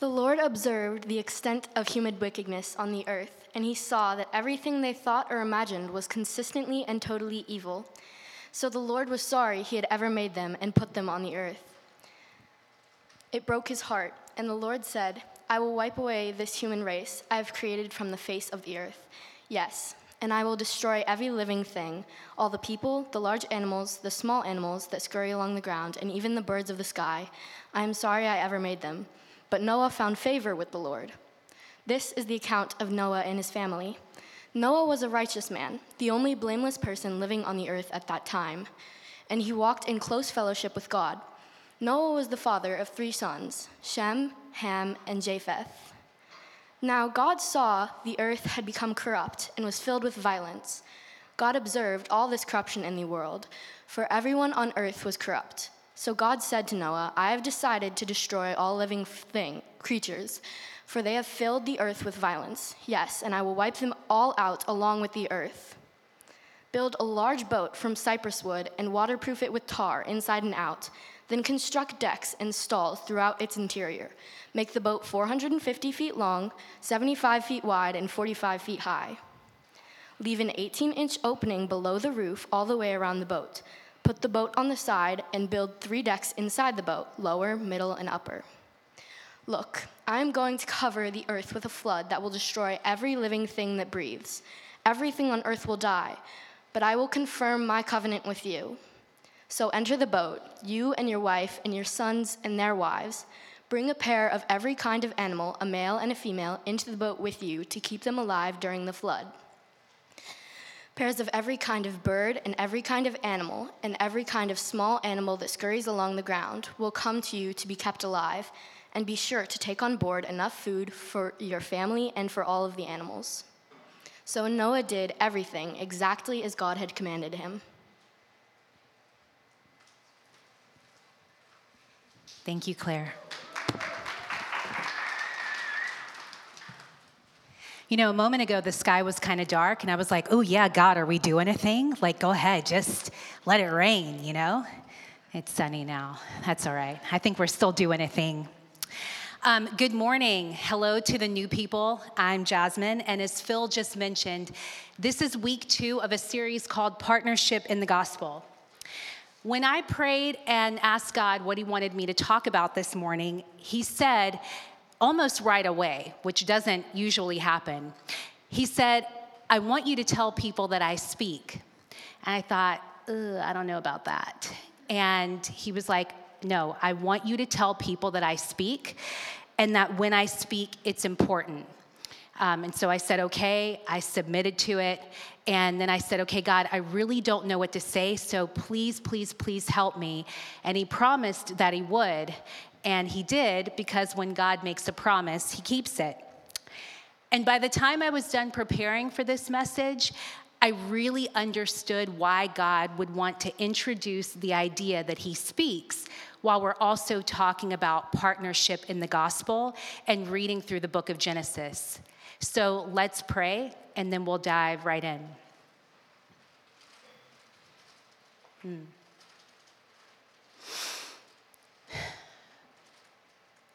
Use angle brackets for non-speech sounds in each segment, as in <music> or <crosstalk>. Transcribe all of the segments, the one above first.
The Lord observed the extent of human wickedness on the earth, and he saw that everything they thought or imagined was consistently and totally evil. So the Lord was sorry he had ever made them and put them on the earth. It broke his heart, and the Lord said, I will wipe away this human race I have created from the face of the earth. Yes, and I will destroy every living thing all the people, the large animals, the small animals that scurry along the ground, and even the birds of the sky. I am sorry I ever made them. But Noah found favor with the Lord. This is the account of Noah and his family. Noah was a righteous man, the only blameless person living on the earth at that time, and he walked in close fellowship with God. Noah was the father of three sons Shem, Ham, and Japheth. Now God saw the earth had become corrupt and was filled with violence. God observed all this corruption in the world, for everyone on earth was corrupt. So God said to Noah, I have decided to destroy all living thing, creatures, for they have filled the earth with violence. Yes, and I will wipe them all out along with the earth. Build a large boat from cypress wood and waterproof it with tar inside and out. Then construct decks and stalls throughout its interior. Make the boat 450 feet long, 75 feet wide, and 45 feet high. Leave an 18 inch opening below the roof all the way around the boat. Put the boat on the side and build three decks inside the boat lower, middle, and upper. Look, I am going to cover the earth with a flood that will destroy every living thing that breathes. Everything on earth will die, but I will confirm my covenant with you. So enter the boat, you and your wife, and your sons and their wives. Bring a pair of every kind of animal, a male and a female, into the boat with you to keep them alive during the flood pairs of every kind of bird and every kind of animal and every kind of small animal that scurries along the ground will come to you to be kept alive, and be sure to take on board enough food for your family and for all of the animals. So Noah did everything exactly as God had commanded him. Thank you, Claire. You know, a moment ago, the sky was kind of dark, and I was like, oh, yeah, God, are we doing a thing? Like, go ahead, just let it rain, you know? It's sunny now. That's all right. I think we're still doing a thing. Um, good morning. Hello to the new people. I'm Jasmine, and as Phil just mentioned, this is week two of a series called Partnership in the Gospel. When I prayed and asked God what He wanted me to talk about this morning, He said, almost right away, which doesn't usually happen. He said, I want you to tell people that I speak. And I thought, I don't know about that. And he was like, No, I want you to tell people that I speak and that when I speak, it's important. Um, and so I said, okay, I submitted to it. And then I said, okay, God, I really don't know what to say, so please, please, please help me. And He promised that He would. And he did because when God makes a promise, he keeps it. And by the time I was done preparing for this message, I really understood why God would want to introduce the idea that he speaks while we're also talking about partnership in the gospel and reading through the book of Genesis. So let's pray and then we'll dive right in. Hmm.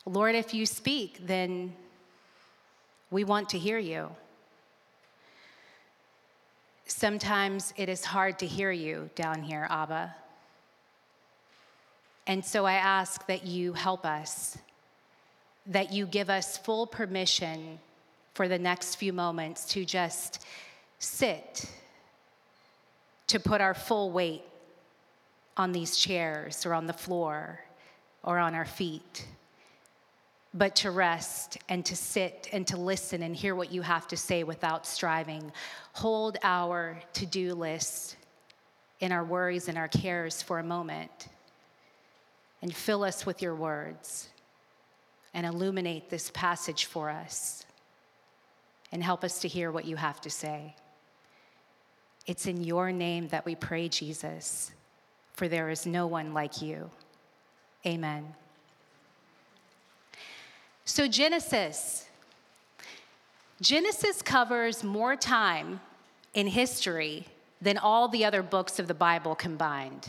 Lord, if you speak, then we want to hear you. Sometimes it is hard to hear you down here, Abba. And so I ask that you help us, that you give us full permission for the next few moments to just sit, to put our full weight on these chairs or on the floor or on our feet but to rest and to sit and to listen and hear what you have to say without striving. Hold our to do list in our worries and our cares for a moment and fill us with your words and illuminate this passage for us and help us to hear what you have to say. It's in your name that we pray, Jesus, for there is no one like you. Amen. So, Genesis. Genesis covers more time in history than all the other books of the Bible combined.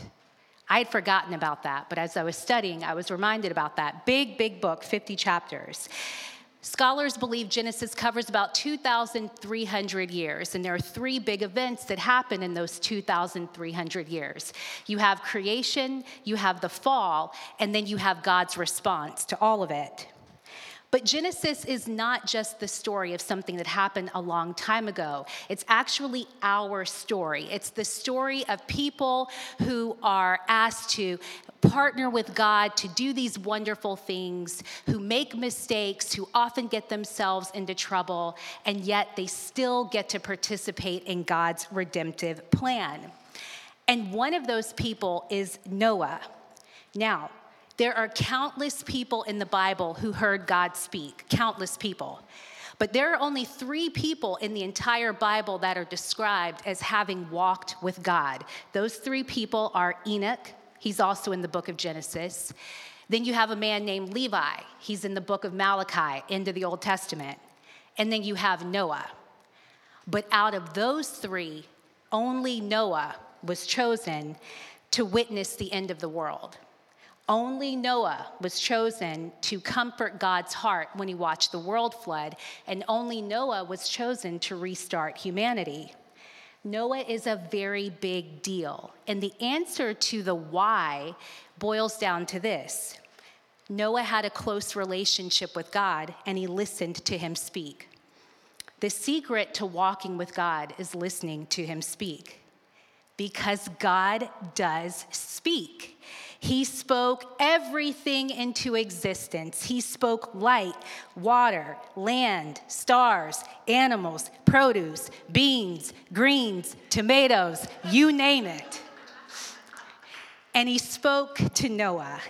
I had forgotten about that, but as I was studying, I was reminded about that. Big, big book, 50 chapters. Scholars believe Genesis covers about 2,300 years, and there are three big events that happen in those 2,300 years. You have creation, you have the fall, and then you have God's response to all of it. But Genesis is not just the story of something that happened a long time ago. It's actually our story. It's the story of people who are asked to partner with God to do these wonderful things, who make mistakes, who often get themselves into trouble, and yet they still get to participate in God's redemptive plan. And one of those people is Noah. Now, there are countless people in the Bible who heard God speak, countless people. But there are only three people in the entire Bible that are described as having walked with God. Those three people are Enoch, he's also in the book of Genesis. Then you have a man named Levi, he's in the book of Malachi, into the Old Testament. And then you have Noah. But out of those three, only Noah was chosen to witness the end of the world. Only Noah was chosen to comfort God's heart when he watched the world flood, and only Noah was chosen to restart humanity. Noah is a very big deal, and the answer to the why boils down to this Noah had a close relationship with God, and he listened to him speak. The secret to walking with God is listening to him speak because God does speak. He spoke everything into existence. He spoke light, water, land, stars, animals, produce, beans, greens, tomatoes, you name it. And he spoke to Noah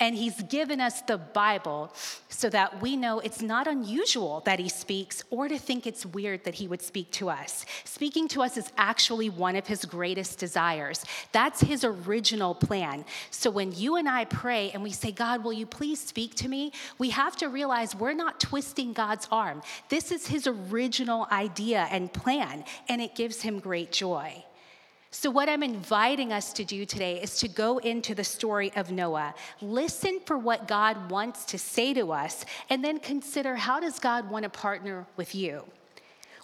and he's given us the Bible so that we know it's not unusual that he speaks or to think it's weird that he would speak to us. Speaking to us is actually one of his greatest desires. That's his original plan. So when you and I pray and we say, God, will you please speak to me? We have to realize we're not twisting God's arm. This is his original idea and plan, and it gives him great joy. So, what I'm inviting us to do today is to go into the story of Noah, listen for what God wants to say to us, and then consider how does God want to partner with you?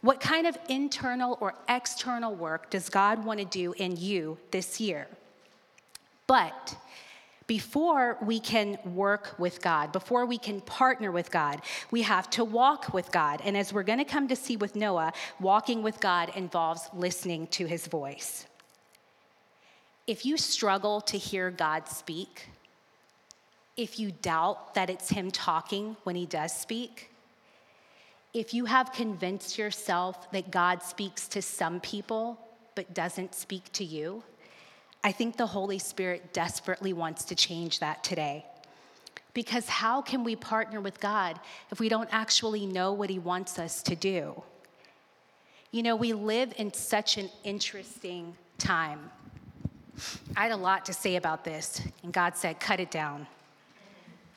What kind of internal or external work does God want to do in you this year? But before we can work with God, before we can partner with God, we have to walk with God. And as we're going to come to see with Noah, walking with God involves listening to his voice. If you struggle to hear God speak, if you doubt that it's Him talking when He does speak, if you have convinced yourself that God speaks to some people but doesn't speak to you, I think the Holy Spirit desperately wants to change that today. Because how can we partner with God if we don't actually know what He wants us to do? You know, we live in such an interesting time. I had a lot to say about this, and God said, cut it down.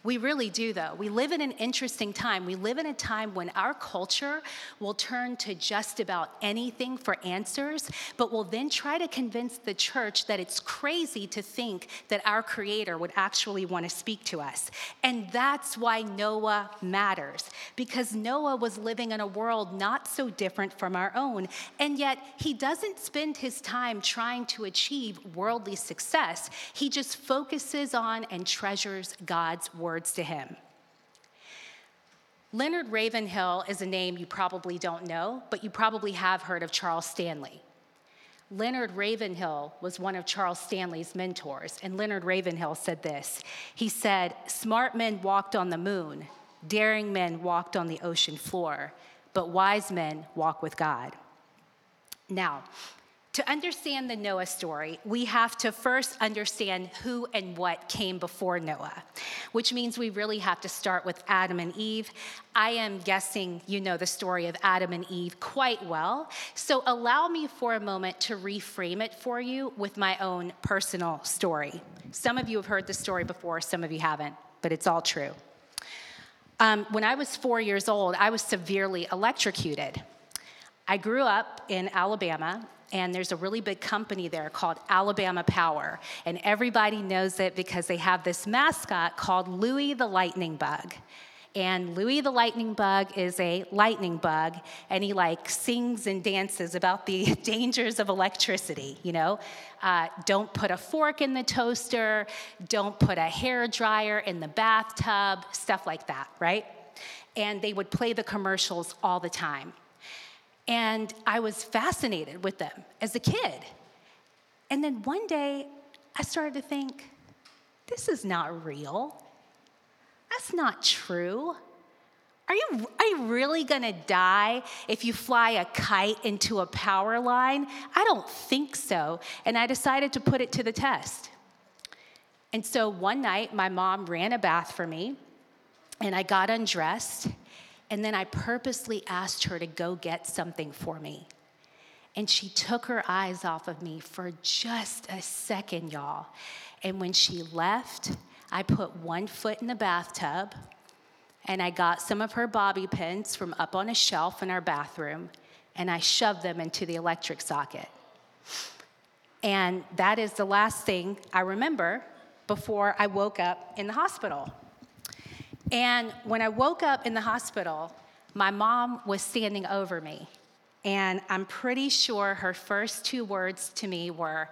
We really do, though. We live in an interesting time. We live in a time when our culture will turn to just about anything for answers, but will then try to convince the church that it's crazy to think that our Creator would actually want to speak to us. And that's why Noah matters, because Noah was living in a world not so different from our own, and yet he doesn't spend his time trying to achieve worldly success. He just focuses on and treasures God's word words to him. Leonard Ravenhill is a name you probably don't know, but you probably have heard of Charles Stanley. Leonard Ravenhill was one of Charles Stanley's mentors, and Leonard Ravenhill said this He said, Smart men walked on the moon, daring men walked on the ocean floor, but wise men walk with God. Now, to understand the Noah story, we have to first understand who and what came before Noah, which means we really have to start with Adam and Eve. I am guessing you know the story of Adam and Eve quite well, so allow me for a moment to reframe it for you with my own personal story. Some of you have heard the story before, some of you haven't, but it's all true. Um, when I was four years old, I was severely electrocuted. I grew up in Alabama and there's a really big company there called Alabama Power. And everybody knows it because they have this mascot called Louie the Lightning Bug. And Louie the Lightning Bug is a lightning bug, and he like sings and dances about the <laughs> dangers of electricity. You know, uh, don't put a fork in the toaster, don't put a hair dryer in the bathtub, stuff like that, right? And they would play the commercials all the time. And I was fascinated with them as a kid. And then one day, I started to think, this is not real. That's not true. Are you, are you really gonna die if you fly a kite into a power line? I don't think so. And I decided to put it to the test. And so one night, my mom ran a bath for me, and I got undressed, and then I purposely asked her to go get something for me. And she took her eyes off of me for just a second, y'all. And when she left, I put one foot in the bathtub and I got some of her bobby pins from up on a shelf in our bathroom and I shoved them into the electric socket. And that is the last thing I remember before I woke up in the hospital. And when I woke up in the hospital, my mom was standing over me. And I'm pretty sure her first two words to me were,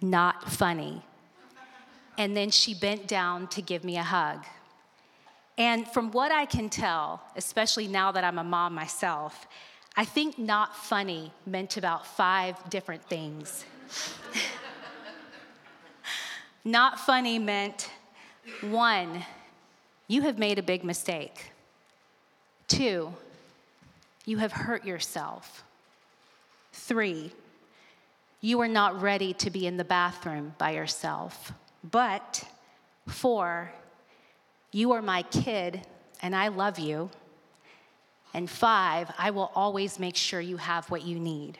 not funny. And then she bent down to give me a hug. And from what I can tell, especially now that I'm a mom myself, I think not funny meant about five different things. <laughs> not funny meant one, you have made a big mistake. Two, you have hurt yourself. Three, you are not ready to be in the bathroom by yourself. But four, you are my kid and I love you. And five, I will always make sure you have what you need.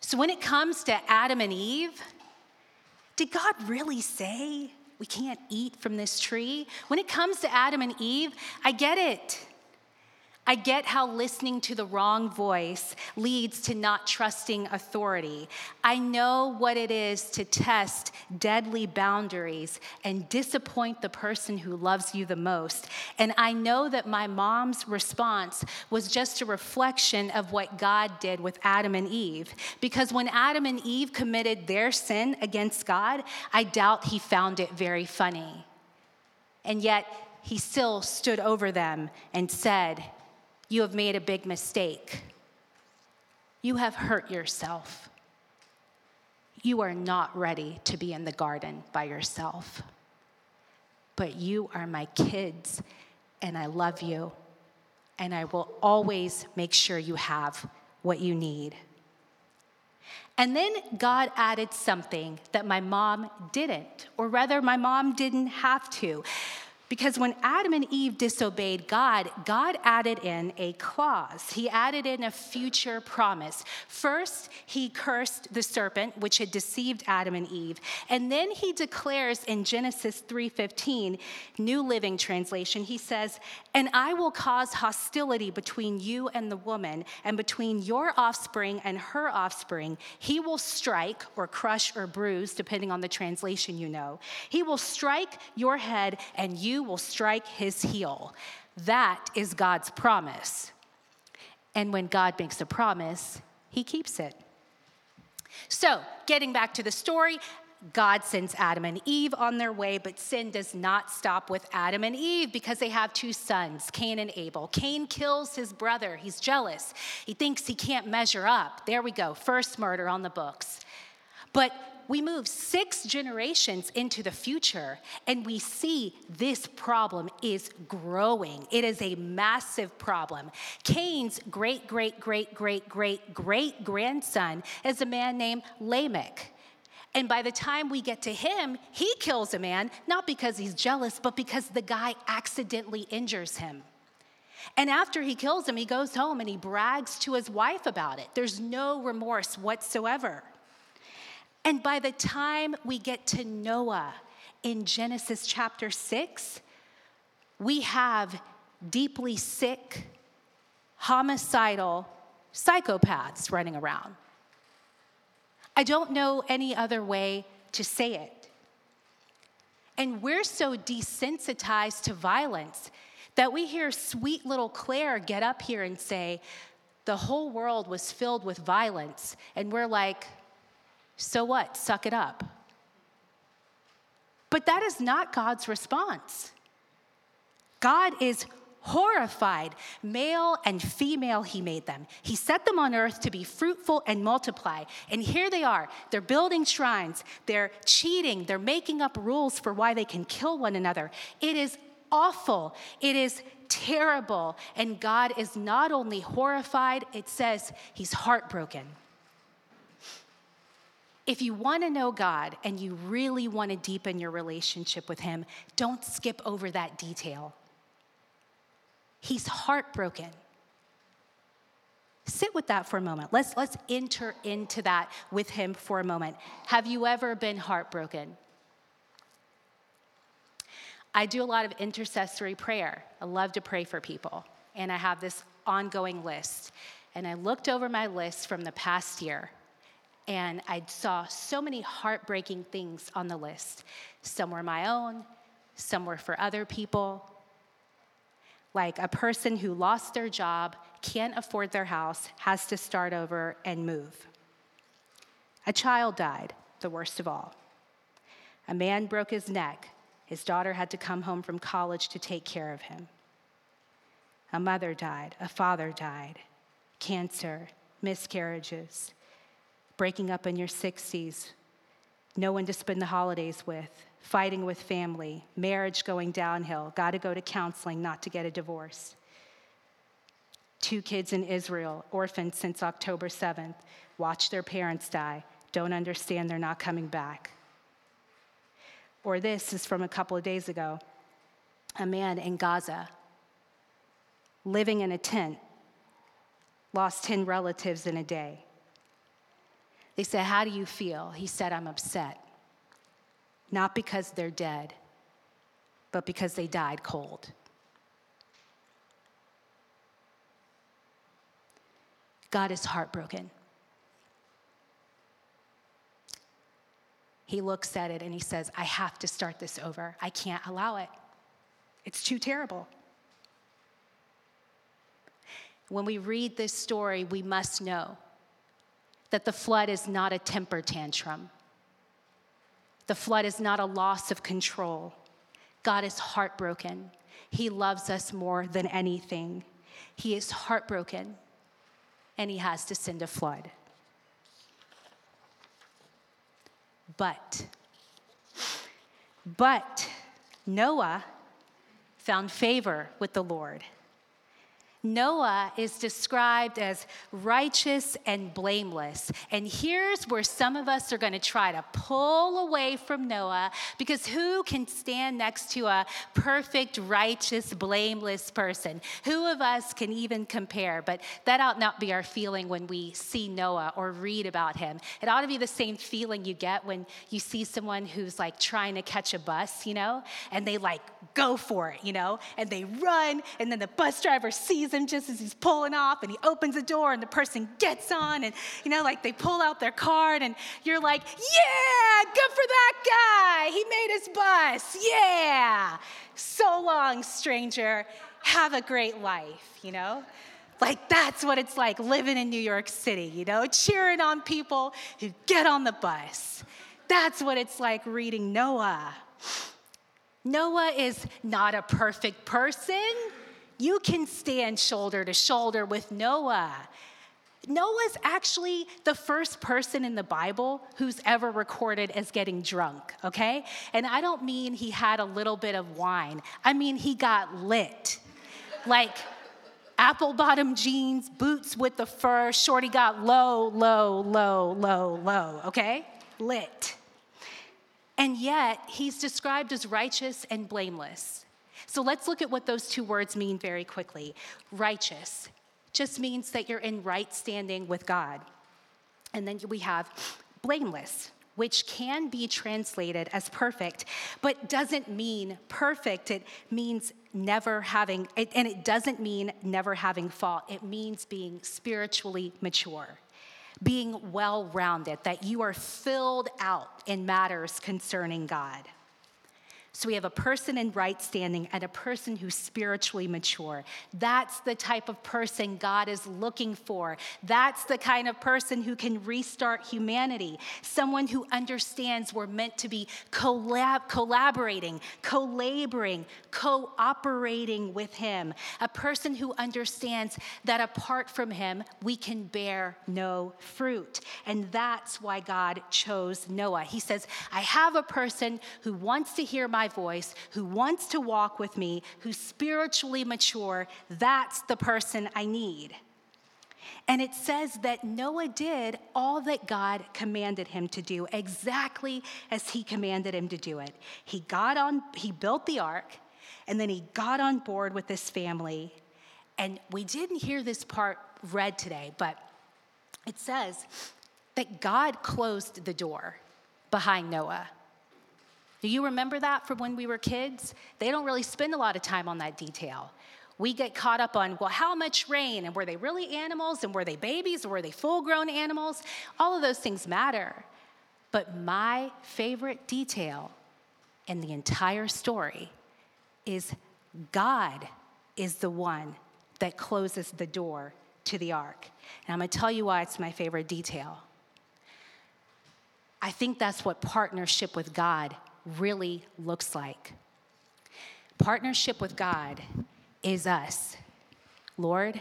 So when it comes to Adam and Eve, did God really say we can't eat from this tree. When it comes to Adam and Eve, I get it. I get how listening to the wrong voice leads to not trusting authority. I know what it is to test deadly boundaries and disappoint the person who loves you the most. And I know that my mom's response was just a reflection of what God did with Adam and Eve. Because when Adam and Eve committed their sin against God, I doubt he found it very funny. And yet, he still stood over them and said, you have made a big mistake. You have hurt yourself. You are not ready to be in the garden by yourself. But you are my kids, and I love you, and I will always make sure you have what you need. And then God added something that my mom didn't, or rather, my mom didn't have to. Because when Adam and Eve disobeyed God, God added in a clause. He added in a future promise. First, he cursed the serpent which had deceived Adam and Eve, and then he declares in Genesis 3:15, New Living Translation, he says, "And I will cause hostility between you and the woman, and between your offspring and her offspring. He will strike or crush or bruise depending on the translation you know. He will strike your head and will strike his heel. That is God's promise. And when God makes a promise, he keeps it. So, getting back to the story, God sends Adam and Eve on their way, but sin does not stop with Adam and Eve because they have two sons, Cain and Abel. Cain kills his brother. He's jealous. He thinks he can't measure up. There we go, first murder on the books. But we move six generations into the future and we see this problem is growing. It is a massive problem. Cain's great, great, great, great, great, great grandson is a man named Lamech. And by the time we get to him, he kills a man, not because he's jealous, but because the guy accidentally injures him. And after he kills him, he goes home and he brags to his wife about it. There's no remorse whatsoever. And by the time we get to Noah in Genesis chapter 6, we have deeply sick, homicidal, psychopaths running around. I don't know any other way to say it. And we're so desensitized to violence that we hear sweet little Claire get up here and say, the whole world was filled with violence. And we're like, so what? Suck it up. But that is not God's response. God is horrified. Male and female, he made them. He set them on earth to be fruitful and multiply. And here they are. They're building shrines, they're cheating, they're making up rules for why they can kill one another. It is awful. It is terrible. And God is not only horrified, it says he's heartbroken. If you want to know God and you really want to deepen your relationship with Him, don't skip over that detail. He's heartbroken. Sit with that for a moment. Let's, let's enter into that with him for a moment. Have you ever been heartbroken? I do a lot of intercessory prayer. I love to pray for people. And I have this ongoing list. And I looked over my list from the past year and I saw so many heartbreaking things on the list. Some were my own, some were for other people like a person who lost their job, can't afford their house, has to start over and move. A child died, the worst of all. A man broke his neck. His daughter had to come home from college to take care of him. A mother died. A father died. Cancer, miscarriages, breaking up in your 60s, no one to spend the holidays with, fighting with family, marriage going downhill, got to go to counseling not to get a divorce. Two kids in Israel, orphaned since October 7th, watch their parents die, don't understand they're not coming back. Or this is from a couple of days ago a man in Gaza living in a tent, lost 10 relatives in a day. They said, How do you feel? He said, I'm upset not because they're dead, but because they died cold. God is heartbroken. He looks at it and he says, I have to start this over. I can't allow it. It's too terrible. When we read this story, we must know that the flood is not a temper tantrum. The flood is not a loss of control. God is heartbroken. He loves us more than anything. He is heartbroken, and He has to send a flood. But, but Noah found favor with the Lord. Noah is described as righteous and blameless. And here's where some of us are going to try to pull away from Noah because who can stand next to a perfect, righteous, blameless person? Who of us can even compare? But that ought not be our feeling when we see Noah or read about him. It ought to be the same feeling you get when you see someone who's like trying to catch a bus, you know, and they like go for it, you know, and they run, and then the bus driver sees him just as he's pulling off and he opens the door and the person gets on and, you know, like they pull out their card and you're like, yeah, good for that guy. He made his bus. Yeah. So long, stranger. Have a great life, you know? Like, that's what it's like living in New York City, you know, cheering on people who get on the bus. That's what it's like reading Noah. Noah is not a perfect person. You can stand shoulder to shoulder with Noah. Noah's actually the first person in the Bible who's ever recorded as getting drunk, okay? And I don't mean he had a little bit of wine, I mean he got lit. Like, apple bottom jeans, boots with the fur, shorty got low, low, low, low, low, okay? Lit. And yet, he's described as righteous and blameless. So let's look at what those two words mean very quickly. Righteous just means that you're in right standing with God. And then we have blameless. which can be translated as perfect, but doesn't mean perfect. It means never having, and it doesn't mean never having fault. It means being spiritually mature, being well rounded, that you are filled out in matters concerning God. So we have a person in right standing and a person who's spiritually mature. That's the type of person God is looking for. That's the kind of person who can restart humanity. Someone who understands we're meant to be collab- collaborating, co laboring, cooperating with Him. A person who understands that apart from Him, we can bear no fruit. And that's why God chose Noah. He says, I have a person who wants to hear my my voice, who wants to walk with me, who's spiritually mature, that's the person I need. And it says that Noah did all that God commanded him to do, exactly as he commanded him to do it. He got on, he built the ark, and then he got on board with his family. And we didn't hear this part read today, but it says that God closed the door behind Noah. Do you remember that from when we were kids? They don't really spend a lot of time on that detail. We get caught up on, well, how much rain? And were they really animals? And were they babies? Or were they full grown animals? All of those things matter. But my favorite detail in the entire story is God is the one that closes the door to the ark. And I'm gonna tell you why it's my favorite detail. I think that's what partnership with God really looks like. Partnership with God is us. Lord,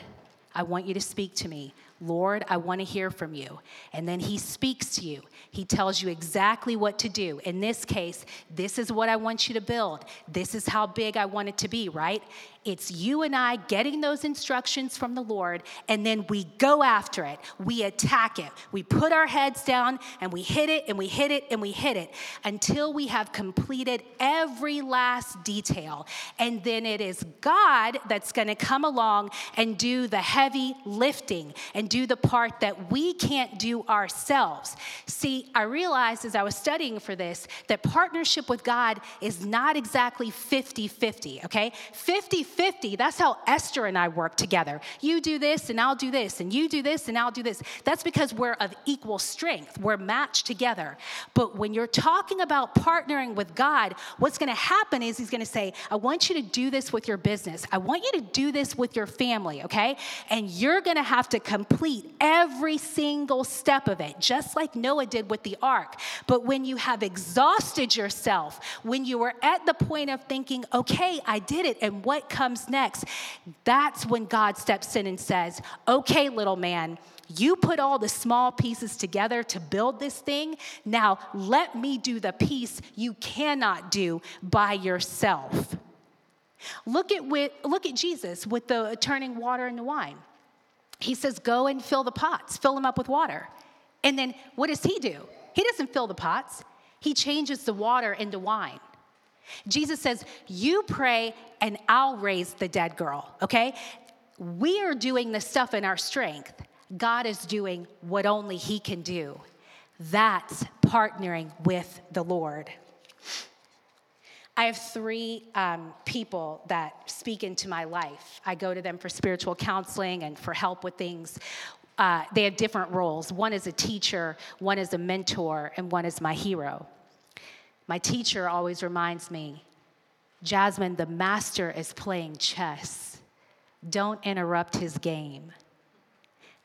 I want you to speak to me. Lord, I want to hear from you. And then he speaks to you. He tells you exactly what to do. In this case, this is what I want you to build. This is how big I want it to be, right? It's you and I getting those instructions from the Lord, and then we go after it. We attack it. We put our heads down and we hit it and we hit it and we hit it until we have completed every last detail. And then it is God that's going to come along and do the heavy lifting and do the part that we can't do ourselves. See, I realized as I was studying for this that partnership with God is not exactly 50 50, okay? 50 50, that's how Esther and I work together. You do this and I'll do this, and you do this and I'll do this. That's because we're of equal strength, we're matched together. But when you're talking about partnering with God, what's gonna happen is He's gonna say, I want you to do this with your business, I want you to do this with your family, okay? And you're gonna have to complete every single step of it, just like Noah did with the ark. But when you have exhausted yourself, when you are at the point of thinking, okay, I did it, and what comes next? That's when God steps in and says, Okay, little man, you put all the small pieces together to build this thing. Now let me do the piece you cannot do by yourself. Look at, with, look at Jesus with the turning water into wine. He says, Go and fill the pots, fill them up with water. And then what does he do? He doesn't fill the pots, he changes the water into wine. Jesus says, You pray and I'll raise the dead girl, okay? We are doing the stuff in our strength. God is doing what only He can do. That's partnering with the Lord. I have three um, people that speak into my life. I go to them for spiritual counseling and for help with things. Uh, they have different roles. One is a teacher, one is a mentor, and one is my hero. My teacher always reminds me Jasmine, the master is playing chess. Don't interrupt his game.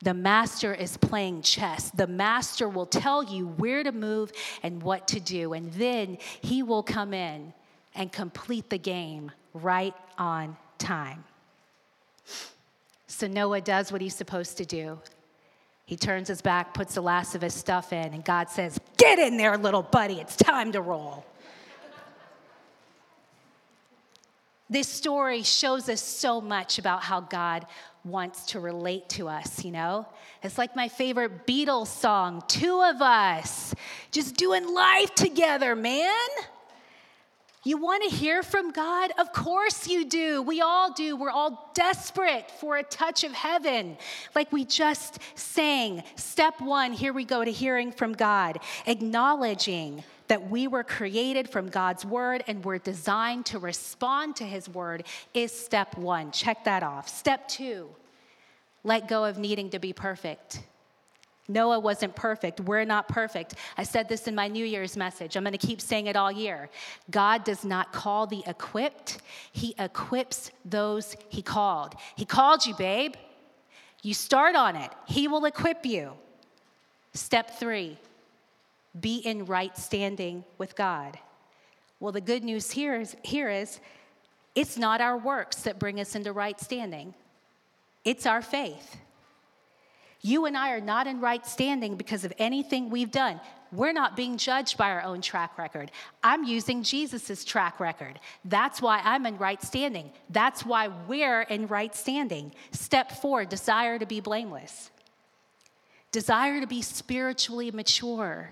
The master is playing chess. The master will tell you where to move and what to do, and then he will come in and complete the game right on time. So Noah does what he's supposed to do. He turns his back, puts the last of his stuff in, and God says, Get in there, little buddy, it's time to roll. this story shows us so much about how God wants to relate to us, you know? It's like my favorite Beatles song, Two of Us, just doing life together, man. You want to hear from God? Of course you do. We all do. We're all desperate for a touch of heaven. Like we just sang. Step one, here we go to hearing from God, acknowledging that we were created from God's word and we're designed to respond to his word is step one. Check that off. Step two, let go of needing to be perfect. Noah wasn't perfect. We're not perfect. I said this in my New Year's message. I'm going to keep saying it all year. God does not call the equipped, He equips those He called. He called you, babe. You start on it, He will equip you. Step three be in right standing with God. Well, the good news here is, here is it's not our works that bring us into right standing, it's our faith. You and I are not in right standing because of anything we've done. We're not being judged by our own track record. I'm using Jesus' track record. That's why I'm in right standing. That's why we're in right standing. Step four desire to be blameless, desire to be spiritually mature.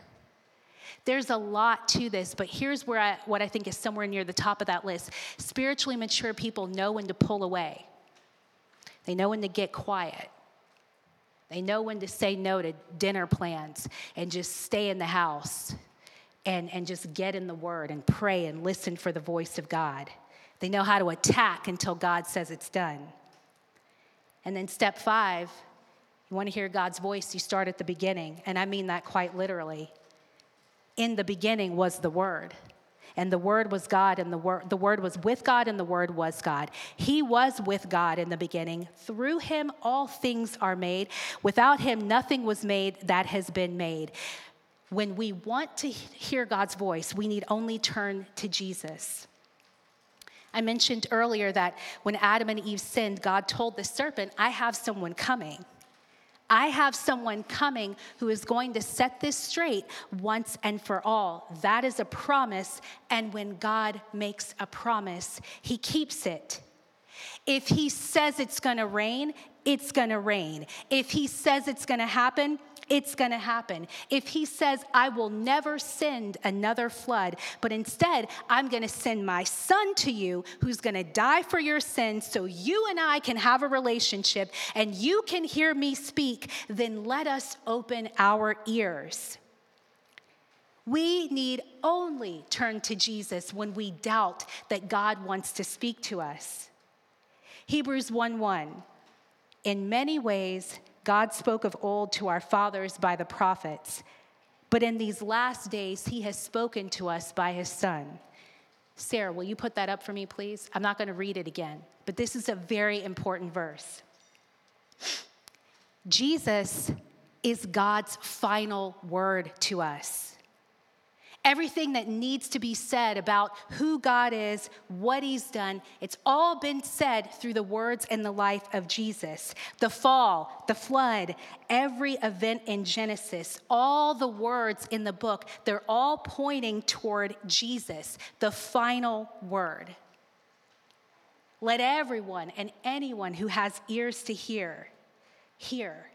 There's a lot to this, but here's where I, what I think is somewhere near the top of that list. Spiritually mature people know when to pull away, they know when to get quiet. They know when to say no to dinner plans and just stay in the house and, and just get in the word and pray and listen for the voice of God. They know how to attack until God says it's done. And then, step five, you want to hear God's voice, you start at the beginning. And I mean that quite literally. In the beginning was the Word and the Word was God, and the Word, the Word was with God, and the Word was God. He was with God in the beginning. Through him, all things are made. Without him, nothing was made that has been made. When we want to hear God's voice, we need only turn to Jesus. I mentioned earlier that when Adam and Eve sinned, God told the serpent, I have someone coming. I have someone coming who is going to set this straight once and for all. That is a promise. And when God makes a promise, he keeps it. If he says it's going to rain, it's going to rain. If he says it's going to happen, it's going to happen. If he says, I will never send another flood, but instead, I'm going to send my son to you who's going to die for your sins so you and I can have a relationship and you can hear me speak, then let us open our ears. We need only turn to Jesus when we doubt that God wants to speak to us. Hebrews 1 1. In many ways, God spoke of old to our fathers by the prophets, but in these last days, he has spoken to us by his Son. Sarah, will you put that up for me, please? I'm not going to read it again, but this is a very important verse. Jesus is God's final word to us everything that needs to be said about who God is, what He's done, it's all been said through the words and the life of Jesus. The fall, the flood, every event in Genesis, all the words in the book, they're all pointing toward Jesus, the final word. Let everyone and anyone who has ears to hear, hear.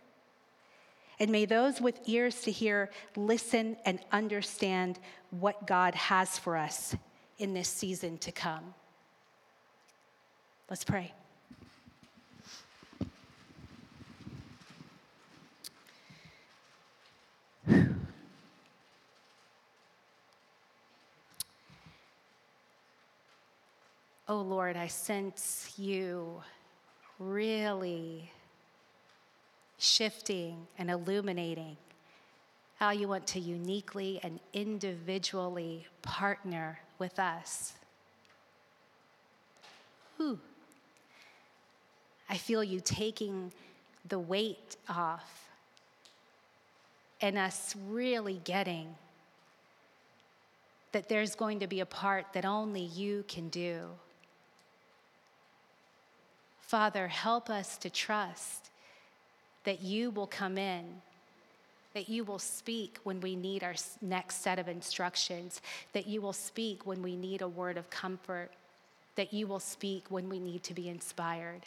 And may those with ears to hear listen and understand what God has for us in this season to come. Let's pray. <sighs> Oh Lord, I sense you really shifting and illuminating how you want to uniquely and individually partner with us. Whew. I feel you taking the weight off and us really getting that there's going to be a part that only you can do. Father, help us to trust that you will come in, that you will speak when we need our next set of instructions, that you will speak when we need a word of comfort, that you will speak when we need to be inspired.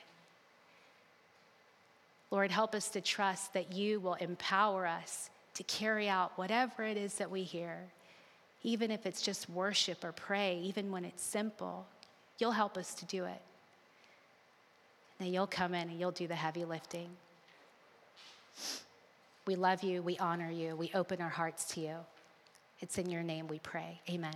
Lord, help us to trust that you will empower us to carry out whatever it is that we hear. even if it's just worship or pray, even when it's simple, you'll help us to do it. And you'll come in and you'll do the heavy lifting. We love you, we honor you, we open our hearts to you. It's in your name we pray. Amen.